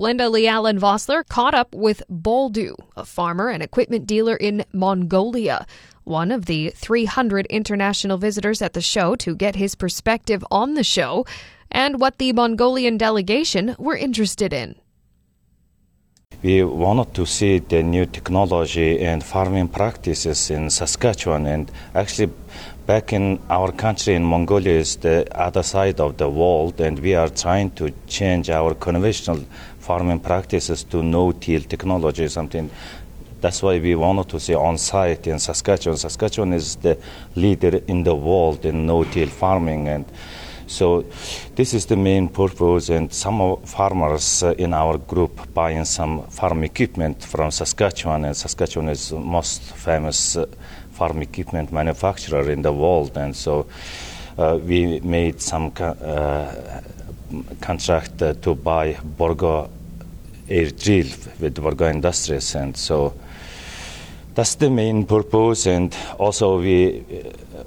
Glenda Lee Allen Vossler caught up with Boldu, a farmer and equipment dealer in Mongolia, one of the 300 international visitors at the show to get his perspective on the show and what the Mongolian delegation were interested in. We wanted to see the new technology and farming practices in Saskatchewan and actually back in our country in Mongolia is the other side of the world, and we are trying to change our conventional farming practices to no-till technology, something. That's why we wanted to see on site in Saskatchewan. Saskatchewan is the leader in the world in no-till farming, and so this is the main purpose. And some farmers uh, in our group buying some farm equipment from Saskatchewan, and Saskatchewan is most famous. Uh, farm equipment manufacturer in the world, and so uh, we made some uh, contract uh, to buy Bourgault air drill with Bourgault Industries, and so that's the main purpose. And also we uh,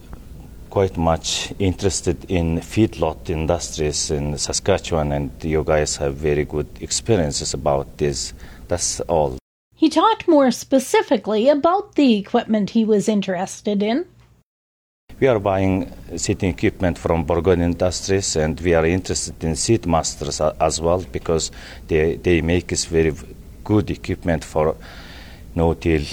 quite much interested in feedlot industries in Saskatchewan, and you guys have very good experiences about this. That's all. He talked more specifically about the equipment he was interested in. We are buying seating equipment from Bourgault Industries and we are interested in SeedMasters as well because they, they make us very good equipment for no-till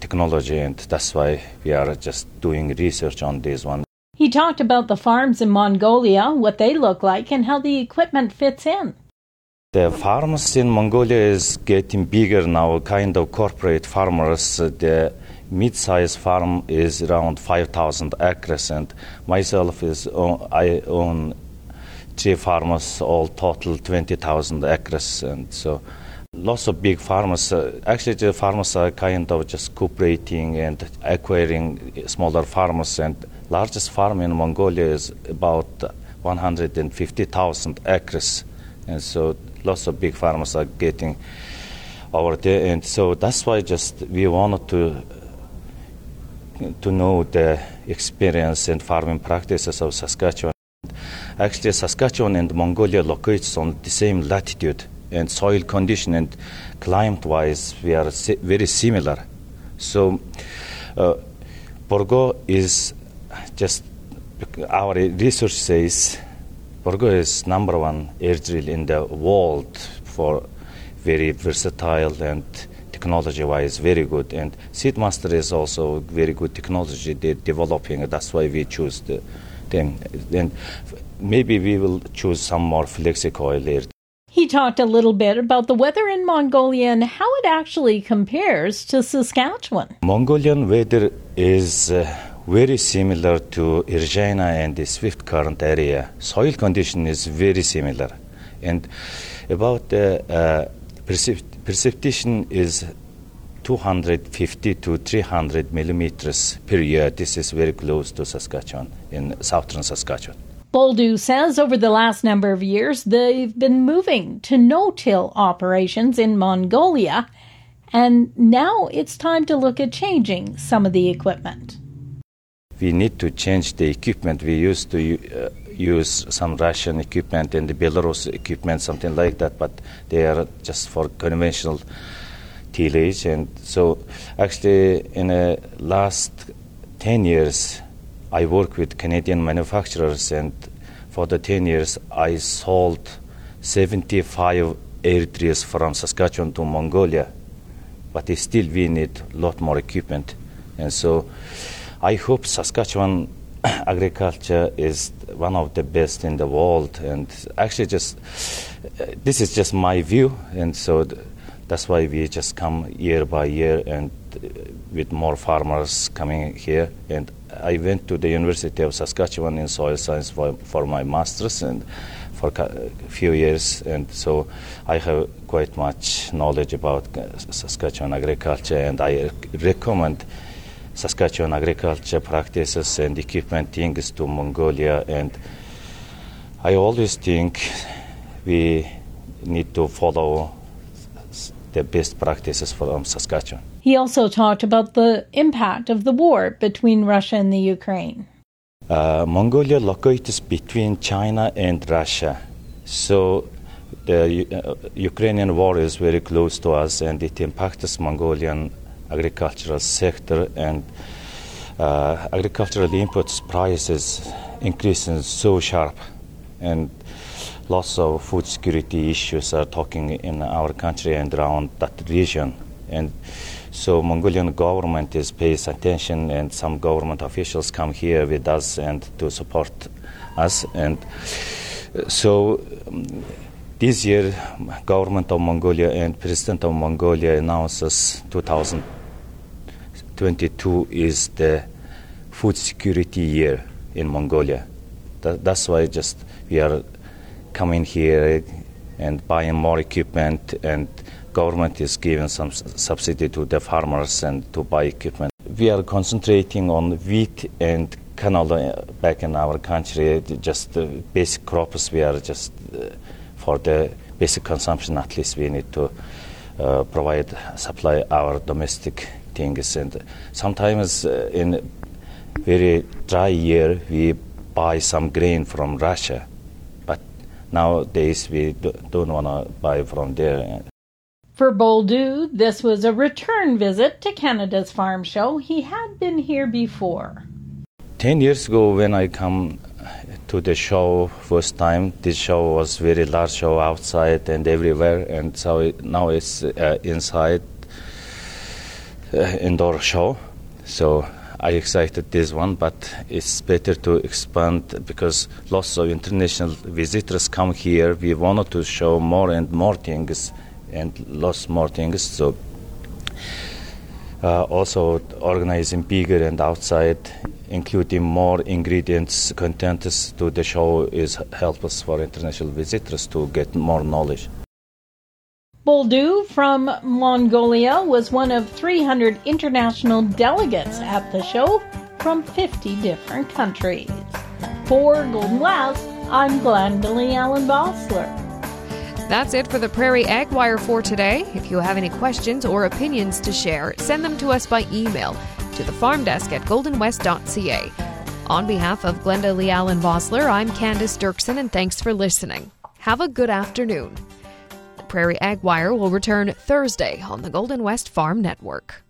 technology and that's why we are just doing research on this one. He talked about the farms in Mongolia, what they look like, and how the equipment fits in. The farms in Mongolia is getting bigger now, kind of corporate farmers. The mid-sized farm is around 5,000 acres, and myself is I own three farmers, all total 20,000 acres, and so lots of big farmers. Uh, actually, the farmers are kind of just cooperating and acquiring smaller farmers, and largest farm in Mongolia is about 150,000 acres, and so lots of big farmers are getting over there, and so that's why just we wanted to to know the experience and farming practices of Saskatchewan. Actually, Saskatchewan and Mongolia locates on the same latitude, and soil condition and climate-wise, we are very similar. So, uh, Bourgault is just our research says Bourgault is number one air drill in the world for very versatile and technology-wise very good. And SeedMaster is also very good technology they're developing. That's why we choose the, them. And maybe we will choose some more Flexi-Coil air. He talked a little bit about the weather in Mongolia and how it actually compares to Saskatchewan. Mongolian weather is uh, very similar to Irjana and the Swift Current area. Soil condition is very similar. And about the uh, precip- precipitation is 250 to 300 millimeters per year. This is very close to Saskatchewan, in southern Saskatchewan. Boldu says over the last number of years they've been moving to no till operations in Mongolia, and now it's time to look at changing some of the equipment we need to change the equipment. We used to uh, use some Russian equipment and the Belarus equipment, something like that, but they are just for conventional tillage. And so, actually, in the last 10 years, I work with Canadian manufacturers, and for the 10 years, I sold 75 air drills from Saskatchewan to Mongolia. But still, we need a lot more equipment. And so, I hope Saskatchewan agriculture is one of the best in the world. And actually, just uh, this is just my view, and so th- that's why we just come year by year and uh, with more farmers coming here. And I went to the University of Saskatchewan in soil science for, for my master's and for a few years, and so I have quite much knowledge about uh, Saskatchewan agriculture, and I recommend Saskatchewan agriculture practices and equipment things to Mongolia. And I always think we need to follow the best practices from Saskatchewan. He also talked about the impact of the war between Russia and the Ukraine. Uh, Mongolia locates between China and Russia. So the uh, Ukrainian war is very close to us and it impacts Mongolian agricultural sector and uh, agricultural inputs prices increasing so sharp. And lots of food security issues are talking in our country and around that region. And so Mongolian government is pays attention and some government officials come here with us and to support us. And so um, this year, government of Mongolia and President of Mongolia announces 2022 is the food security year in Mongolia. That, that's why just we are coming here and buying more equipment and government is giving some subsidy to the farmers and to buy equipment. We are concentrating on wheat and canola back in our country, just the basic crops we are just uh, for the basic consumption, at least we need to uh, provide supply our domestic things. And sometimes uh, in very dry year, we buy some grain from Russia, but nowadays we do, don't want to buy from there. For Boldu, this was a return visit to Canada's farm show. He had been here before. Ten years ago, when I come to the show first time. This show was very large show outside and everywhere, and so it, now it's uh, inside indoor show. So I excited this one, but it's better to expand because lots of international visitors come here. We wanted to show more and more things and lots more things. So uh, also organizing bigger and outside including more ingredients contents to the show is help us for international visitors to get more knowledge. Boldu from Mongolia was one of 300 international delegates at the show from 50 different countries. For Golden West, I'm Glendalee Allen Vossler. That's it for the Prairie Ag Wire for today. If you have any questions or opinions to share, send them to us by email to the farm desk at goldenwest.ca. On behalf of Glenda Lee Allen Vossler, I'm Candice Dirksen, and thanks for listening. Have a good afternoon. Prairie Ag Wire will return Thursday on the Golden West Farm Network.